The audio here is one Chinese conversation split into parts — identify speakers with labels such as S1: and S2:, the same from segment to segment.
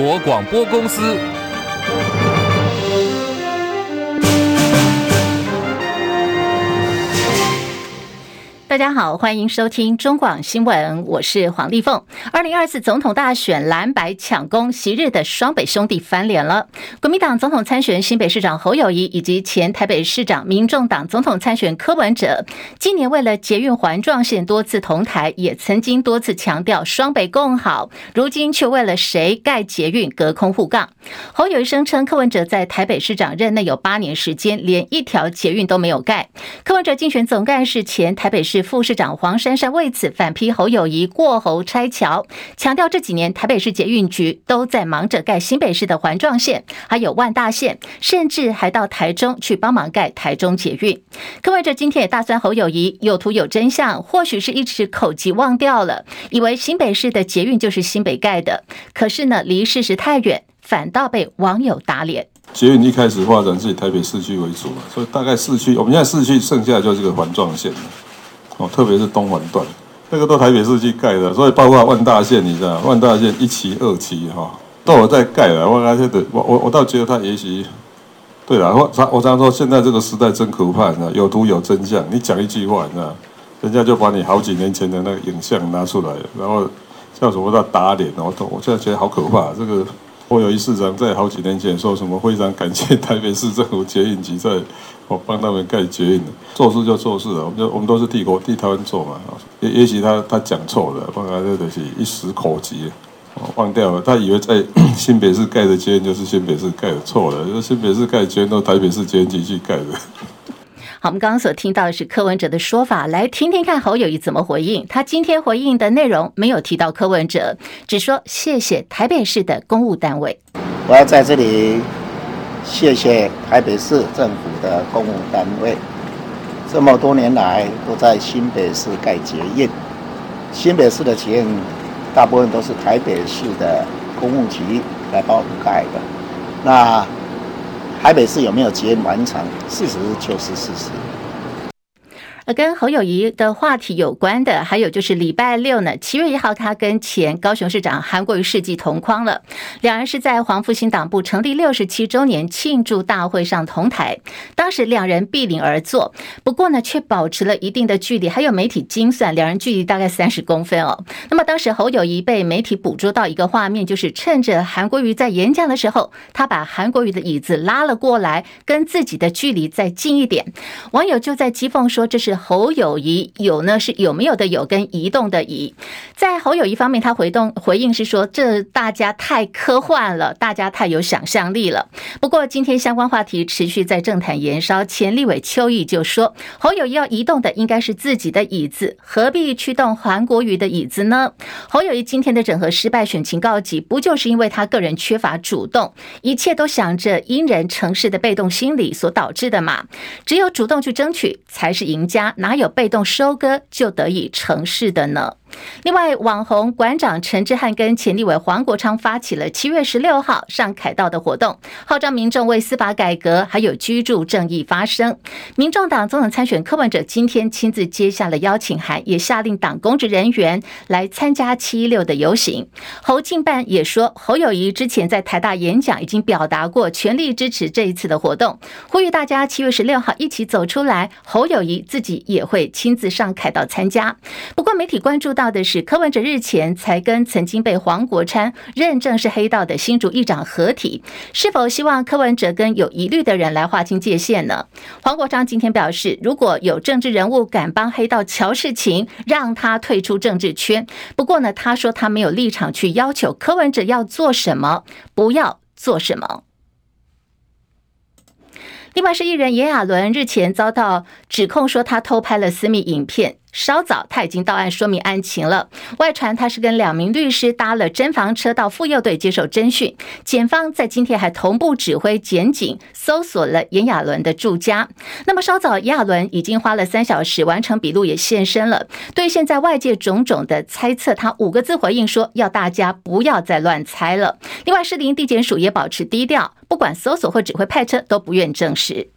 S1: 国广播公司。
S2: 大家好，欢迎收听中广新闻，我是黄丽凤。二零二四总统大选蓝白抢攻，昔日的双北兄弟翻脸了。国民党总统参选新北市长侯友谊以及前台北市长民众党总统参选柯文哲，今年为了捷运环状线多次同台，也曾经多次强调双北共好，如今却为了谁盖捷运隔空互杠。侯友谊声称柯文哲在台北市长任内有八年时间，连一条捷运都没有盖。柯文哲竞选总干事前台北市。副市长黄珊珊为此反批侯友谊过侯拆桥，强调这几年台北市捷运局都在忙着盖新北市的环状线，还有万大线，甚至还到台中去帮忙盖台中捷运。柯文哲今天也大酸侯友谊有图有真相，或许是一时口急忘掉了，以为新北市的捷运就是新北盖的，可是呢，离事实太远，反倒被网友打脸。
S3: 捷运一开始发展是以台北市区为主嘛，所以大概市区我们现在市区剩下就是个环状线。哦，特别是东环段，那个都台北市去盖的，所以包括万大线，你知道，万大线一期、二期，哈，都有在盖了。我感觉的，我我我倒觉得他也许，对了，我常我常说，现在这个时代真可怕，你知道，有图有真相，你讲一句话，你知道，人家就把你好几年前的那个影像拿出来，然后叫什么叫打脸，然后我现在觉得好可怕，这个。我有一市长在好几年前说什么，非常感谢台北市政府捷运局在我帮他们盖捷运，做事就做事了，我们就我们都是替国替台湾做嘛。也也许他他讲错了，不然这都是一时口急，忘掉了。他以为在 新北市盖的捷运就是新北市盖的，错了，新北市盖的捷运都台北市捷运局去盖的。
S2: 好，我们刚刚所听到的是柯文哲的说法，来听听看侯友谊怎么回应。他今天回应的内容没有提到柯文哲，只说谢谢台北市的公务单位。
S4: 我要在这里谢谢台北市政府的公务单位，这么多年来都在新北市盖捷运。新北市的捷运大部分都是台北市的公务局来帮我们盖的。那台北市有没有捷运完成？事实就是事
S2: 实。跟侯友谊的话题有关的，还有就是礼拜六呢，七月一号，他跟前高雄市长韩国瑜世纪同框了。两人是在黄复兴党部成立六十七周年庆祝大会上同台，当时两人并邻而坐，不过呢，却保持了一定的距离。还有媒体精算，两人距离大概三十公分哦。那么当时侯友谊被媒体捕捉到一个画面，就是趁着韩国瑜在演讲的时候，他把韩国瑜的椅子拉了过来，跟自己的距离再近一点。网友就在讥讽说，这是。侯友谊有呢，是有没有的有，跟移动的移。在侯友谊方面，他回动回应是说，这大家太科幻了，大家太有想象力了。不过今天相关话题持续在政坛延烧，前立委邱毅就说，侯友谊要移动的应该是自己的椅子，何必去动韩国瑜的椅子呢？侯友谊今天的整合失败，选情告急，不就是因为他个人缺乏主动，一切都想着因人成事的被动心理所导致的嘛？只有主动去争取，才是赢家。哪有被动收割就得以成事的呢？另外，网红馆长陈志汉跟前立委黄国昌发起了七月十六号上凯道的活动，号召民众为司法改革还有居住正义发声。民众党总统参选柯文哲今天亲自接下了邀请函，也下令党公职人员来参加七一六的游行。侯进办也说，侯友谊之前在台大演讲已经表达过全力支持这一次的活动，呼吁大家七月十六号一起走出来。侯友谊自己也会亲自上凯道参加。不过，媒体关注。到的是柯文哲日前才跟曾经被黄国昌认证是黑道的新竹议长合体，是否希望柯文哲跟有疑虑的人来划清界限呢？黄国昌今天表示，如果有政治人物敢帮黑道乔事情，让他退出政治圈。不过呢，他说他没有立场去要求柯文哲要做什么，不要做什么。另外是艺人炎亚纶日前遭到指控说他偷拍了私密影片。稍早，他已经到案说明案情了。外传他是跟两名律师搭了侦防车到妇幼队接受侦讯。检方在今天还同步指挥检警搜索了炎亚纶的住家。那么稍早，亚纶已经花了三小时完成笔录，也现身了。对现在外界种种的猜测，他五个字回应说：要大家不要再乱猜了。另外，士林地检署也保持低调，不管搜索或指挥派车都不愿证实。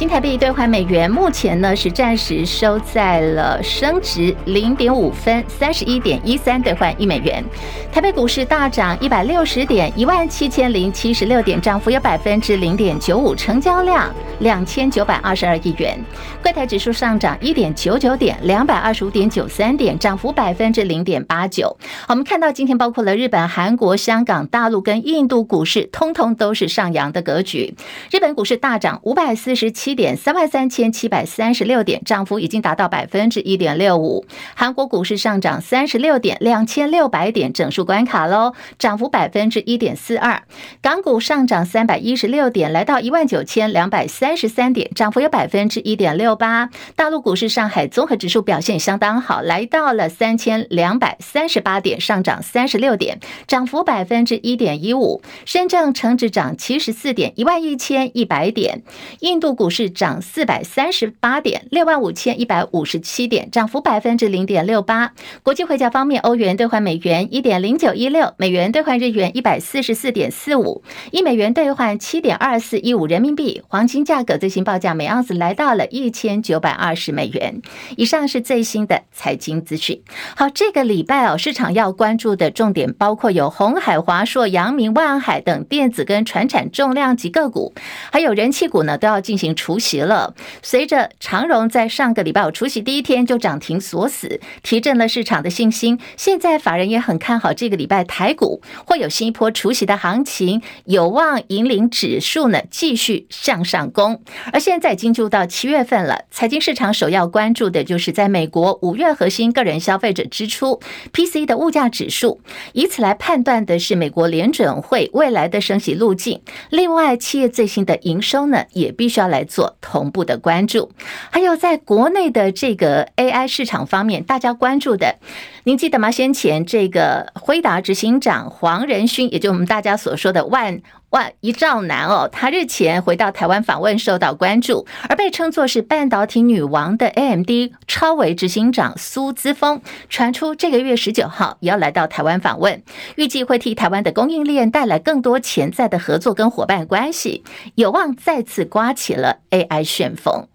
S2: 新台币兑换美元目前呢是暂时收在了升值零点五分，三十一点一三兑换一美元。台北股市大涨一百六十点，一万七千零七十六点，涨幅有百分之零点九五，成交量两千九百二十二亿元。柜台指数上涨一点九九点，两百二十五点九三点，涨幅百分之零点八九。我们看到今天包括了日本、韩国、香港、大陆跟印度股市，通通都是上扬的格局。日本股市大涨五百四十七点，三万三千七百三十六点，涨幅已经达到百分之一点六五。韩国股市上涨三十六点，两千六百点整数关卡喽，涨幅百分之一点四二。港股上涨三百一十六点，来到一万九千两百三十三点，涨幅有百分之一点六八。大陆股市上海综合指数表现相当好，来到了三千两百三十八点，上涨三十六点，涨幅百分之一点一五。深圳成指涨七十四点，一万一千一百点。印度股市涨四百三十八点，六万五千一百五十七点，涨幅百分之零点六八。国际汇价方面，欧元兑换美元一点零九一六，美元兑换日元一百四十四点四五，一美元兑换七点二四一五人民币。黄金价格最新报价每盎司来到了一千九百二十美元。以上是最新的财经资讯。好，这个礼拜哦，市场要关注的重点包括有鸿海、华硕、阳明、万海等电子跟船产重量级个股，还有人气股呢，都要进行除息了。随着长荣在上个礼拜五除息第一天就涨停锁死，提振了市场的信心。现在法人也很看好这个礼拜台股会有新一波除息的行情，有望引领指数呢继续向上攻。而现在已经就到七月份了，财经市场首要关注的就是在美国五月核心个人消费者支出 （PC） 的物价指数，以此来判断的是美国联准会未来的升息路径。另外，企业最新的营收呢，也必须要来做做同步的关注。还有在国内的这个 AI 市场方面，大家关注的，您记得吗？先前这个辉达执行长黄仁勋，也就我们大家所说的万。哇一兆男哦，他日前回到台湾访问，受到关注，而被称作是半导体女王的 AMD 超微执行长苏姿丰，传出这个月十九号也要来到台湾访问，预计会替台湾的供应链带来更多潜在的合作跟伙伴关系，有望再次刮起了 AI 旋风。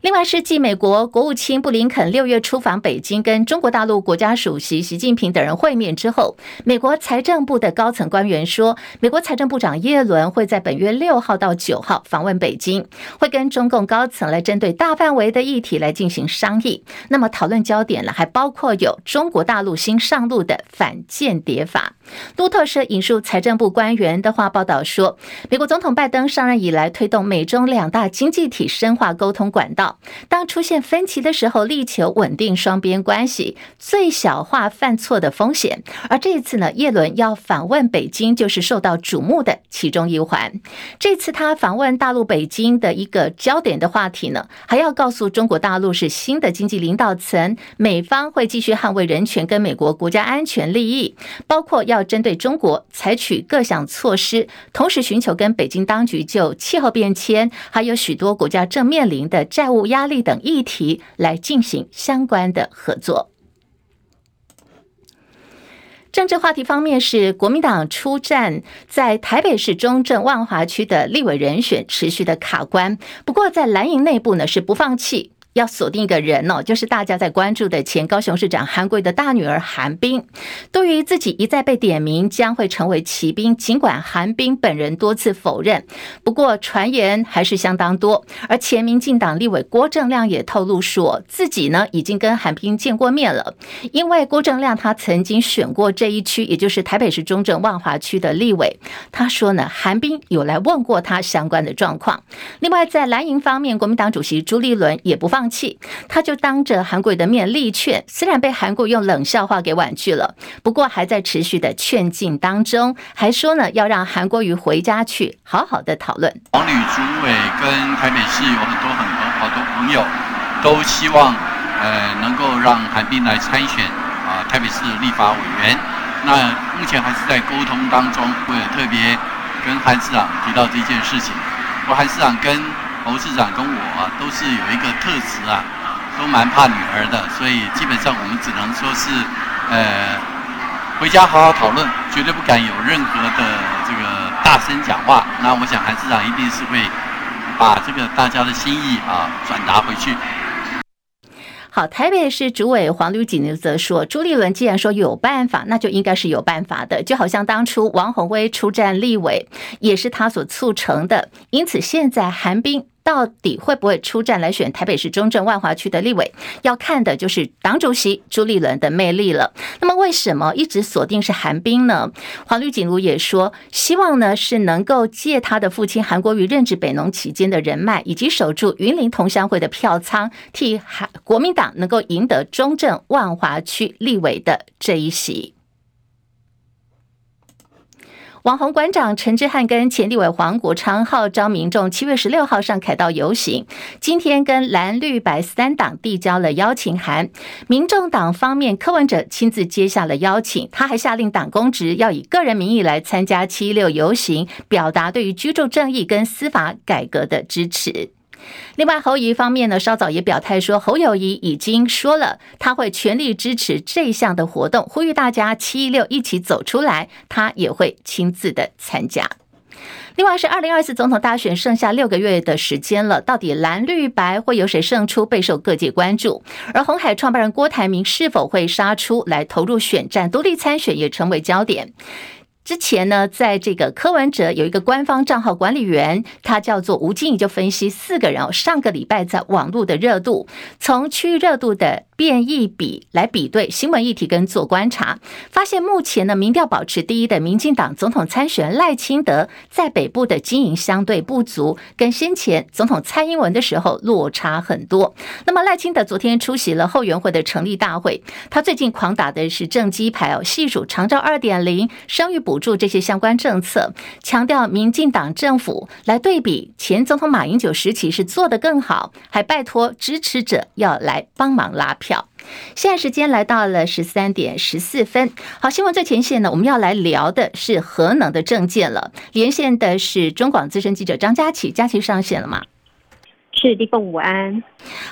S2: 另外是继美国国务卿布林肯六月出访北京，跟中国大陆国家主席习近平等人会面之后，美国财政部的高层官员说，美国财政部长耶伦会在本月六号到九号访问北京，会跟中共高层来针对大范围的议题来进行商议。那么讨论焦点呢，还包括有中国大陆新上路的反间谍法。路透社引述财政部官员的话报道说，美国总统拜登上任以来，推动美中两大经济体深化沟通管道。当出现分歧的时候，力求稳定双边关系，最小化犯错的风险。而这一次呢，耶伦要访问北京，就是受到瞩目的其中一环。这次他访问大陆北京的一个焦点的话题呢，还要告诉中国大陆是新的经济领导层，美方会继续捍卫人权跟美国国家安全利益，包括要要针对中国采取各项措施，同时寻求跟北京当局就气候变迁，还有许多国家正面临的债务。压力等议题来进行相关的合作。政治话题方面是国民党出战在台北市中正万华区的立委人选持续的卡关，不过在蓝营内部呢是不放弃。要锁定一个人哦，就是大家在关注的前高雄市长韩国的大女儿韩冰。对于自己一再被点名将会成为骑兵，尽管韩冰本人多次否认，不过传言还是相当多。而前民进党立委郭正亮也透露说，自己呢已经跟韩冰见过面了，因为郭正亮他曾经选过这一区，也就是台北市中正万华区的立委。他说呢，韩冰有来问过他相关的状况。另外，在蓝营方面，国民党主席朱立伦也不放气，他就当着韩国的面力劝，虽然被韩国用冷笑话给婉拒了，不过还在持续的劝进当中，还说呢要让韩国瑜回家去好好的讨论。
S1: 黄旅主委跟台北市有很多很多好多朋友，都希望呃能够让韩冰来参选啊台北市立法委员。那目前还是在沟通当中，我也特别跟韩市长提到这件事情。我韩市长跟侯市长跟我，都是有一个特质啊，都蛮怕女儿的，所以基本上我们只能说是，呃，回家好好讨论，绝对不敢有任何的这个大声讲话。那我想韩市长一定是会把这个大家的心意啊转达回去。
S2: 好，台北市主委黄吕锦则说，朱立伦既然说有办法，那就应该是有办法的，就好像当初王宏威出战立委，也是他所促成的，因此现在韩冰。到底会不会出战来选台北市中正万华区的立委？要看的就是党主席朱立伦的魅力了。那么，为什么一直锁定是韩冰呢？黄吕锦如也说，希望呢是能够借他的父亲韩国瑜任职北农期间的人脉，以及守住云林同乡会的票仓，替韩国民党能够赢得中正万华区立委的这一席。网红馆长陈志汉跟前立委黄国昌号召民众七月十六号上凯道游行，今天跟蓝绿白三党递交了邀请函。民众党方面柯文哲亲自接下了邀请，他还下令党公职要以个人名义来参加七六游行，表达对于居住正义跟司法改革的支持。另外，侯友宜方面呢，稍早也表态说，侯友谊已经说了，他会全力支持这项的活动，呼吁大家七一六一起走出来，他也会亲自的参加。另外是二零二四总统大选剩下六个月的时间了，到底蓝绿白会由谁胜出，备受各界关注。而红海创办人郭台铭是否会杀出来投入选战，独立参选也成为焦点。之前呢，在这个柯文哲有一个官方账号管理员，他叫做吴静怡，就分析四个人哦，上个礼拜在网络的热度，从区域热度的变异比来比对新闻议题跟做观察，发现目前呢民调保持第一的民进党总统参选赖清德在北部的经营相对不足，跟先前总统蔡英文的时候落差很多。那么赖清德昨天出席了后援会的成立大会，他最近狂打的是政绩牌哦，细数长照二点零、生育补。助这些相关政策，强调民进党政府来对比前总统马英九时期是做得更好，还拜托支持者要来帮忙拉票。票现在时间来到了十三点十四分，好，新闻最前线呢，我们要来聊的是核能的证件了。连线的是中广资深记者张佳琪，佳琪上线了吗？
S5: 是立凤午安。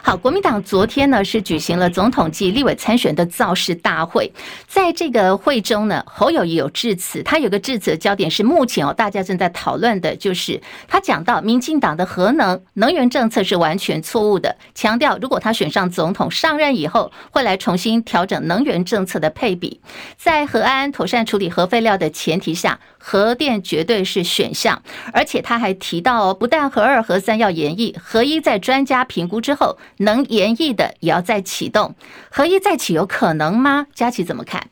S2: 好，国民党昨天呢是举行了总统及立委参选的造势大会，在这个会中呢，侯友宜有致辞，他有个致辞的焦点是目前哦，大家正在讨论的就是他讲到民进党的核能能源政策是完全错误的，强调如果他选上总统上任以后，会来重新调整能源政策的配比，在核安妥善处理核废料的前提下，核电绝对是选项，而且他还提到哦，不但核二核三要延役，核一。在专家评估之后，能延役的也要再启动。合一再起有可能吗？佳琪怎么看？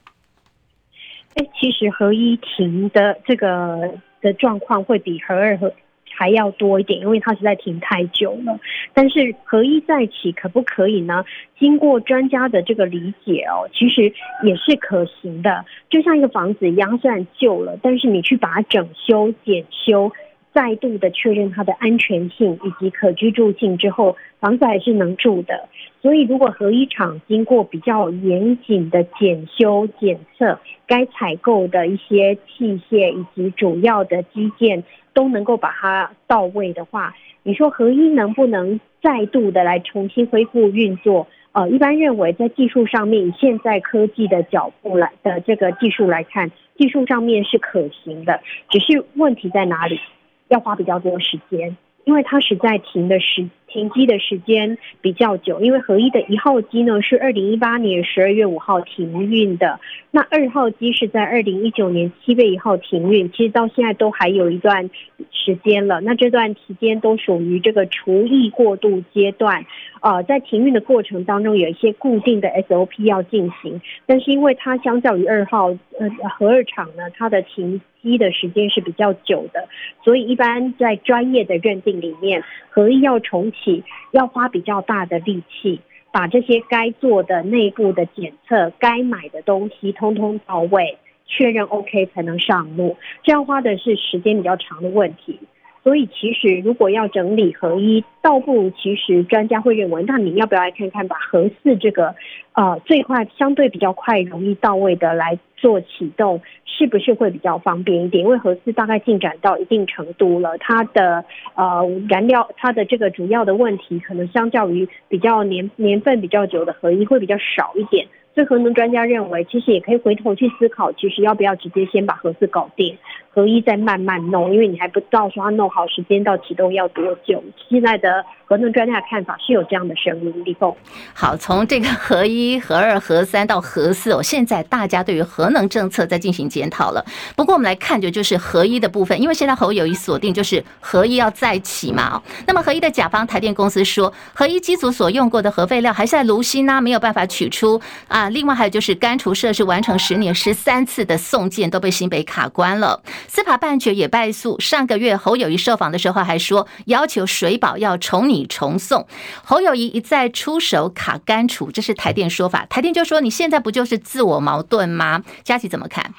S5: 哎，其实合一停的这个的状况会比合二和还要多一点，因为它实在停太久了。但是合一再起可不可以呢？经过专家的这个理解哦，其实也是可行的。就像一个房子一样，虽然旧了，但是你去把它整修、检修。再度的确认它的安全性以及可居住性之后，房子还是能住的。所以，如果核一厂经过比较严谨的检修检测，该采购的一些器械以及主要的基建都能够把它到位的话，你说核一能不能再度的来重新恢复运作？呃，一般认为在技术上面，以现在科技的脚步来的这个技术来看，技术上面是可行的，只是问题在哪里？要花比较多时间，因为它是在停的时停机的时间比较久。因为核一的一号机呢是二零一八年十二月五号停运的，那二号机是在二零一九年七月一号停运，其实到现在都还有一段时间了。那这段期间都属于这个除役过渡阶段。呃，在停运的过程当中，有一些固定的 SOP 要进行，但是因为它相较于二号呃核二厂呢，它的停机的时间是比较久的，所以一般在专业的认定里面，核一要重启，要花比较大的力气，把这些该做的内部的检测、该买的东西通通到位，确认 OK 才能上路，这样花的是时间比较长的问题。所以，其实如果要整理核一，倒不如其实专家会认为，那你要不要来看看，把核四这个，呃，最快相对比较快、容易到位的来做启动，是不是会比较方便一点？因为核四大概进展到一定程度了，它的呃燃料，它的这个主要的问题，可能相较于比较年年份比较久的核一会比较少一点。所以核能专家认为，其实也可以回头去思考，其实要不要直接先把核四搞定。合一再慢慢弄，因为你还不知道说他弄好时间到启动要多久。现在的核能专家的看法是有这样的声音，立峰。
S2: 好，从这个核一、核二、核三到核四哦，现在大家对于核能政策在进行检讨了。不过我们来看的就是核一的部分，因为现在侯友宜锁定就是核一要再起嘛。那么核一的甲方台电公司说，核一机组所用过的核废料还是在炉芯呢，没有办法取出啊。另外还有就是干除设施完成十年十三次的送件都被新北卡关了。司法判决也败诉。上个月侯友宜受访的时候还说，要求水保要重拟重送。侯友宜一再出手卡干除，这是台电说法。台电就说，你现在不就是自我矛盾吗？佳琪怎么看？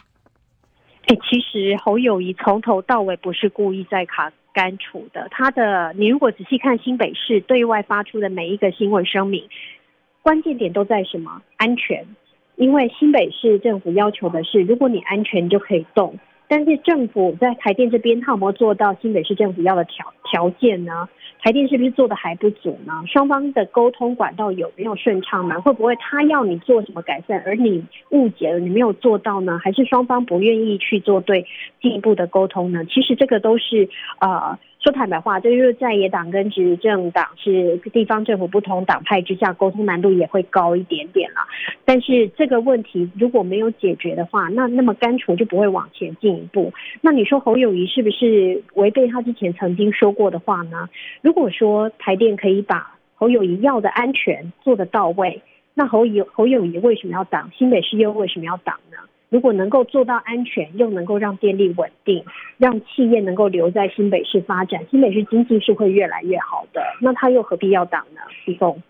S5: 哎，其实侯友宜从头到尾不是故意在卡干除的。他的，你如果仔细看新北市对外发出的每一个新闻声明，关键点都在什么？安全。因为新北市政府要求的是，如果你安全，就可以动。但是政府在台电这边，他有没有做到新北市政府要的条条件呢？台电是不是做的还不足呢？双方的沟通管道有没有顺畅呢？会不会他要你做什么改善，而你误解了，你没有做到呢？还是双方不愿意去做对进一步的沟通呢？其实这个都是啊。说坦白话，这就是在野党跟执政党是地方政府不同党派之下，沟通难度也会高一点点了。但是这个问题如果没有解决的话，那那么干除就不会往前进一步。那你说侯友宜是不是违背他之前曾经说过的话呢？如果说台电可以把侯友宜要的安全做得到位，那侯友侯友宜为什么要挡？新北市又为什么要挡呢？如果能够做到安全，又能够让电力稳定，让企业能够留在新北市发展，新北市经济是会越来越好的。那他又何必要挡呢？立峰。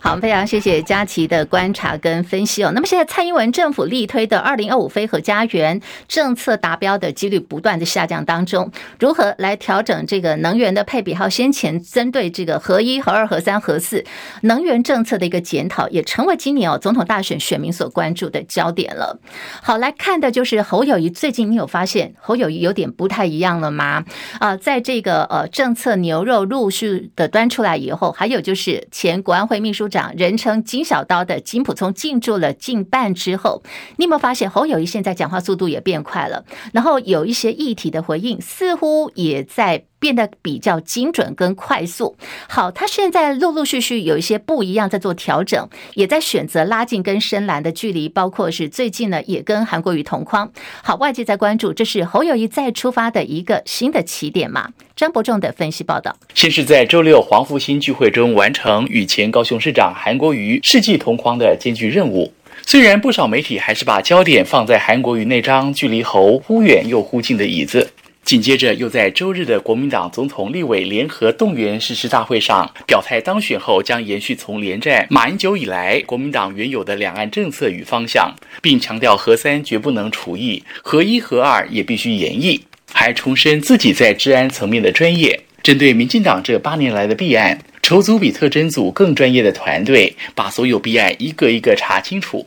S2: 好，非常谢谢佳琪的观察跟分析哦。那么现在蔡英文政府力推的二零二五非核家园政策达标的几率不断的下降当中，如何来调整这个能源的配比？还有先前针对这个核一、核二、核三、核四能源政策的一个检讨，也成为今年哦总统大选选民所关注的焦点了。好，来看的就是侯友谊最近，你有发现侯友谊有点不太一样了吗？啊，在这个呃政策牛肉陆续的端出来以后，还有就是前国安会秘书长人称金小刀的金普聪进驻了近半之后，你有没有发现侯友谊现在讲话速度也变快了？然后有一些议题的回应似乎也在变得比较精准跟快速。好，他现在陆陆续续有一些不一样，在做调整，也在选择拉近跟深蓝的距离，包括是最近呢也跟韩国瑜同框。好，外界在关注，这是侯友谊再出发的一个新的起点嘛？张伯仲的分析报道：
S6: 先是在周六黄复兴聚会中完成与前高雄市长韩国瑜世纪同框的艰巨任务，虽然不少媒体还是把焦点放在韩国瑜那张距离侯忽远又忽近的椅子，紧接着又在周日的国民党总统立委联合动员誓师大会上表态，当选后将延续从连战马英九以来国民党原有的两岸政策与方向，并强调核三绝不能除役，核一核二也必须延役。还重申自己在治安层面的专业。针对民进党这八年来的弊案，筹组比特侦组更专业的团队，把所有弊案一个一个查清楚。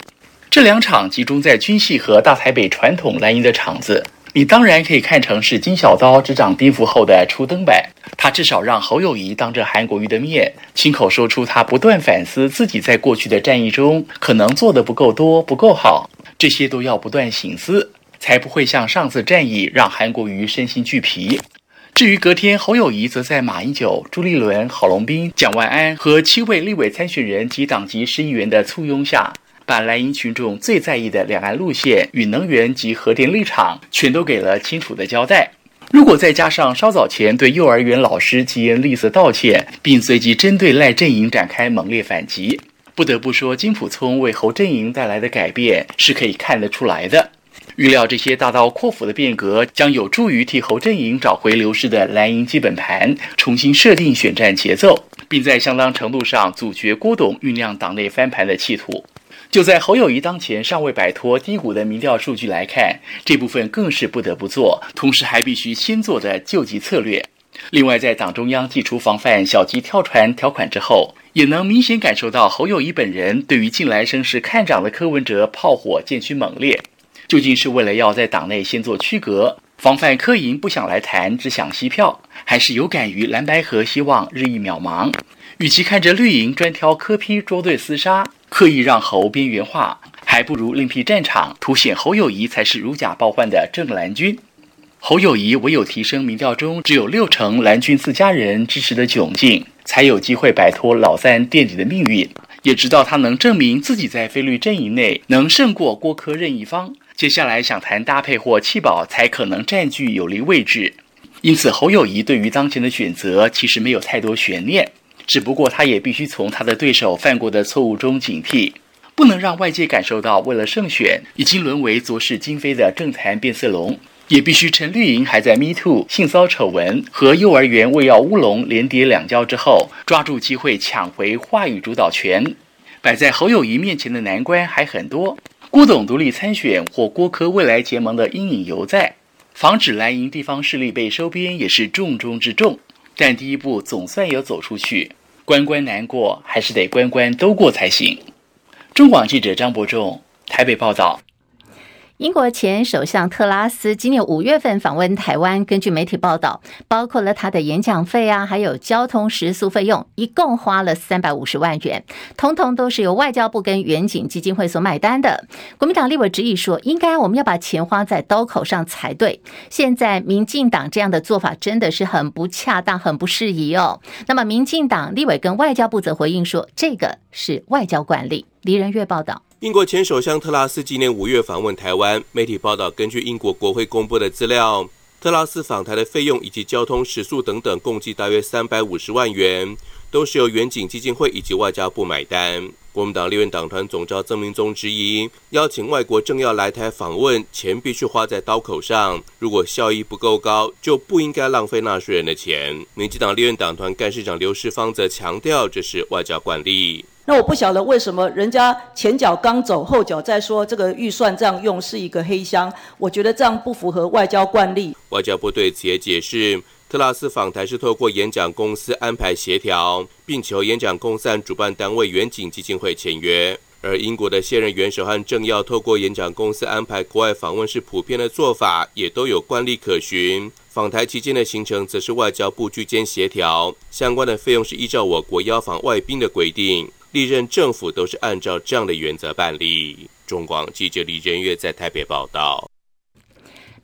S6: 这两场集中在军系和大台北传统蓝营的场子，你当然可以看成是金小刀执掌颠覆后的初登板。他至少让侯友谊当着韩国瑜的面，亲口说出他不断反思自己在过去的战役中可能做得不够多、不够好，这些都要不断省思。才不会像上次战役让韩国瑜身心俱疲。至于隔天，侯友谊则在马英九、朱立伦、郝龙斌、蒋万安和七位立委参选人及党籍市议员的簇拥下，把蓝营群众最在意的两岸路线与能源及核电立场全都给了清楚的交代。如果再加上稍早前对幼儿园老师疾言厉色道歉，并随即针对赖阵营展开猛烈反击，不得不说，金溥聪为侯阵营带来的改变是可以看得出来的。预料这些大刀阔斧的变革将有助于替侯阵营找回流失的蓝营基本盘，重新设定选战节奏，并在相当程度上阻绝郭董酝酿党内翻盘的企图。就在侯友谊当前尚未摆脱低谷的民调数据来看，这部分更是不得不做，同时还必须先做的救急策略。另外，在党中央祭出防范小鸡跳船条款之后，也能明显感受到侯友谊本人对于近来声势看涨的柯文哲炮火渐趋猛烈。究竟是为了要在党内先做区隔，防范柯银不想来谈，只想吸票，还是有感于蓝白河希望日益渺茫？与其看着绿营专挑柯批捉对厮杀，刻意让侯边缘化，还不如另辟战场，凸显侯友谊才是如假包换的正蓝军。侯友谊唯有提升民调中只有六成蓝军自家人支持的窘境，才有机会摆脱老三垫底的命运。也直到他能证明自己在非绿阵营内能胜过郭柯任一方，接下来想谈搭配或弃保才可能占据有利位置。因此，侯友宜对于当前的选择其实没有太多悬念，只不过他也必须从他的对手犯过的错误中警惕，不能让外界感受到为了胜选已经沦为昨是今非的政坛变色龙。也必须趁绿营还在 Me Too 性骚丑闻和幼儿园喂药乌龙连跌两跤之后，抓住机会抢回话语主导权。摆在侯友谊面前的难关还很多，郭董独立参选或郭柯未来结盟的阴影犹在，防止蓝营地方势力被收编也是重中之重。但第一步总算有走出去，关关难过，还是得关关都过才行。中广记者张伯仲台北报道。
S2: 英国前首相特拉斯今年五月份访问台湾，根据媒体报道，包括了他的演讲费啊，还有交通食宿费用，一共花了三百五十万元，通通都是由外交部跟远景基金会所买单的。国民党立委质疑说，应该我们要把钱花在刀口上才对。现在民进党这样的做法真的是很不恰当、很不适宜哦。那么，民进党立委跟外交部则回应说，这个是外交惯例。黎仁月报道。
S7: 英国前首相特拉斯今年五月访问台湾，媒体报道，根据英国国会公布的资料，特拉斯访台的费用以及交通、食宿等等，共计大约三百五十万元，都是由远景基金会以及外交部买单。国民党立院党团总召曾明宗质疑，邀请外国政要来台访问，钱必须花在刀口上，如果效益不够高，就不应该浪费纳税人的钱。民进党立院党团干事长刘世芳则强调，这是外交惯例。
S8: 那我不晓得为什么人家前脚刚走，后脚再说这个预算这样用是一个黑箱，我觉得这样不符合外交惯例。
S7: 外交部对此也解释，特拉斯访台是透过演讲公司安排协调，并求演讲公司主办单位远景基金会签约。而英国的现任元首和政要透过演讲公司安排国外访问是普遍的做法，也都有惯例可循。访台期间的行程则是外交部居间协调，相关的费用是依照我国邀访外宾的规定。历任政府都是按照这样的原则办理。中广记者李仁月在台北报道。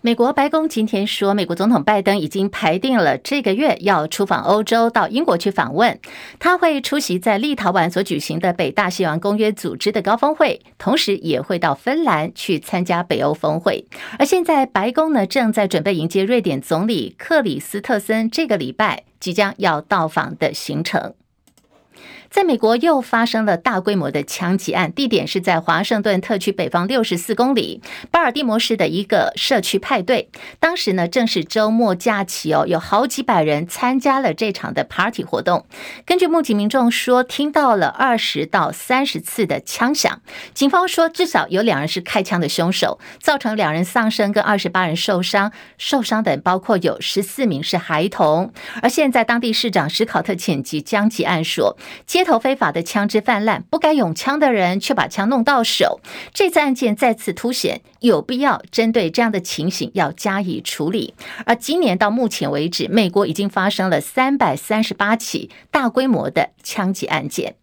S2: 美国白宫今天说，美国总统拜登已经排定了这个月要出访欧洲，到英国去访问。他会出席在立陶宛所举行的北大西洋公约组织的高峰会，同时也会到芬兰去参加北欧峰会。而现在白宫呢，正在准备迎接瑞典总理克里斯特森这个礼拜即将要到访的行程。在美国又发生了大规模的枪击案，地点是在华盛顿特区北方六十四公里巴尔的摩市的一个社区派对。当时呢，正是周末假期哦，有好几百人参加了这场的 party 活动。根据目击民众说，听到了二十到三十次的枪响。警方说，至少有两人是开枪的凶手，造成两人丧生跟二十八人受伤，受伤的包括有十四名是孩童。而现在，当地市长史考特谴击枪击案说，街头非法的枪支泛滥，不该用枪的人却把枪弄到手。这次案件再次凸显，有必要针对这样的情形要加以处理。而今年到目前为止，美国已经发生了三百三十八起大规模的枪击案件。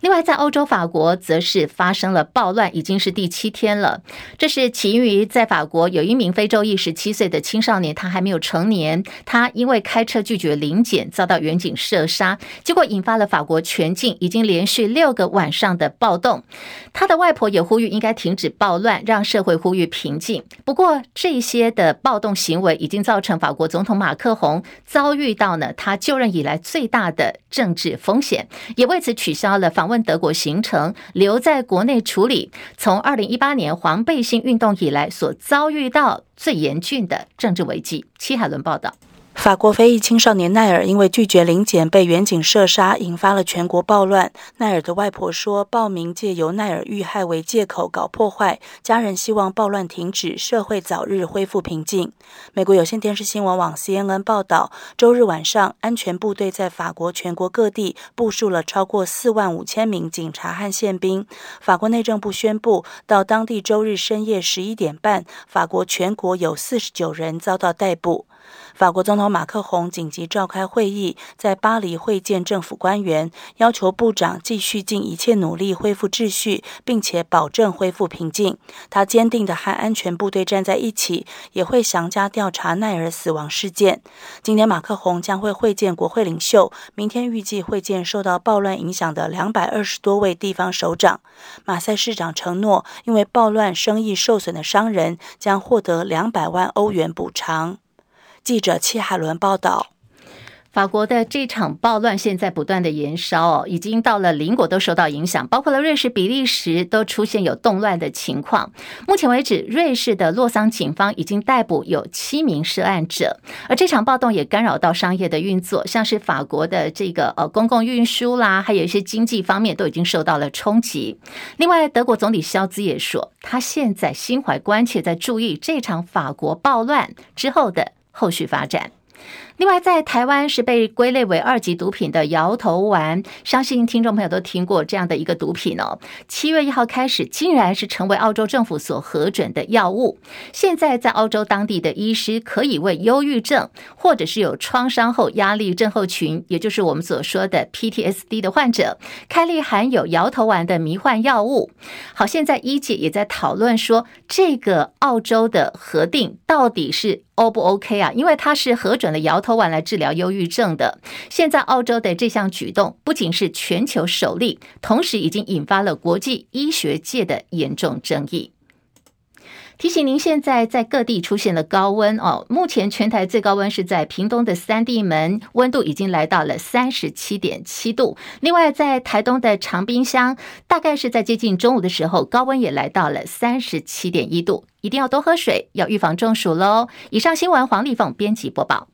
S2: 另外，在欧洲法国则是发生了暴乱，已经是第七天了。这是起因于在法国有一名非洲裔十七岁的青少年，他还没有成年，他因为开车拒绝临检，遭到远警射杀，结果引发了法国全已经连续六个晚上的暴动。他的外婆也呼吁应该停止暴乱，让社会呼吁平静。不过，这些的暴动行为已经造成法国总统马克宏遭遇到呢他就任以来最大的政治风险，也为此取消。了访问德国行程，留在国内处理从二零一八年黄背心运动以来所遭遇到最严峻的政治危机。七海伦报道。
S9: 法国非裔青少年奈尔因为拒绝临检被远警射杀，引发了全国暴乱。奈尔的外婆说，暴民借由奈尔遇害为借口搞破坏，家人希望暴乱停止，社会早日恢复平静。美国有线电视新闻网 CNN 报道，周日晚上，安全部队在法国全国各地部署了超过四万五千名警察和宪兵。法国内政部宣布，到当地周日深夜十一点半，法国全国有四十九人遭到逮捕。法国总统马克宏紧急召开会议，在巴黎会见政府官员，要求部长继续尽一切努力恢复秩序，并且保证恢复平静。他坚定地和安全部队站在一起，也会详加调查奈尔死亡事件。今天，马克宏将会会见国会领袖，明天预计会见受到暴乱影响的两百二十多位地方首长。马赛市长承诺，因为暴乱生意受损的商人将获得两百万欧元补偿。记者戚海伦报道。
S2: 法国的这场暴乱现在不断的延烧哦，已经到了邻国都受到影响，包括了瑞士、比利时都出现有动乱的情况。目前为止，瑞士的洛桑警方已经逮捕有七名涉案者，而这场暴动也干扰到商业的运作，像是法国的这个呃公共运输啦，还有一些经济方面都已经受到了冲击。另外，德国总理肖兹也说，他现在心怀关切，在注意这场法国暴乱之后的后续发展。另外，在台湾是被归类为二级毒品的摇头丸，相信听众朋友都听过这样的一个毒品哦。七月一号开始，竟然是成为澳洲政府所核准的药物。现在在澳洲当地的医师可以为忧郁症或者是有创伤后压力症候群，也就是我们所说的 PTSD 的患者，开立含有摇头丸的迷幻药物。好，现在医界也在讨论说，这个澳洲的核定到底是 O 不 OK 啊？因为它是核准了摇头丸来治疗忧郁症的。现在澳洲的这项举动不仅是全球首例，同时已经引发了国际医学界的严重争议。提醒您，现在在各地出现了高温哦。目前全台最高温是在屏东的三地门，温度已经来到了三十七点七度。另外，在台东的长滨乡，大概是在接近中午的时候，高温也来到了三十七点一度。一定要多喝水，要预防中暑喽。以上新闻，黄丽凤编辑播报。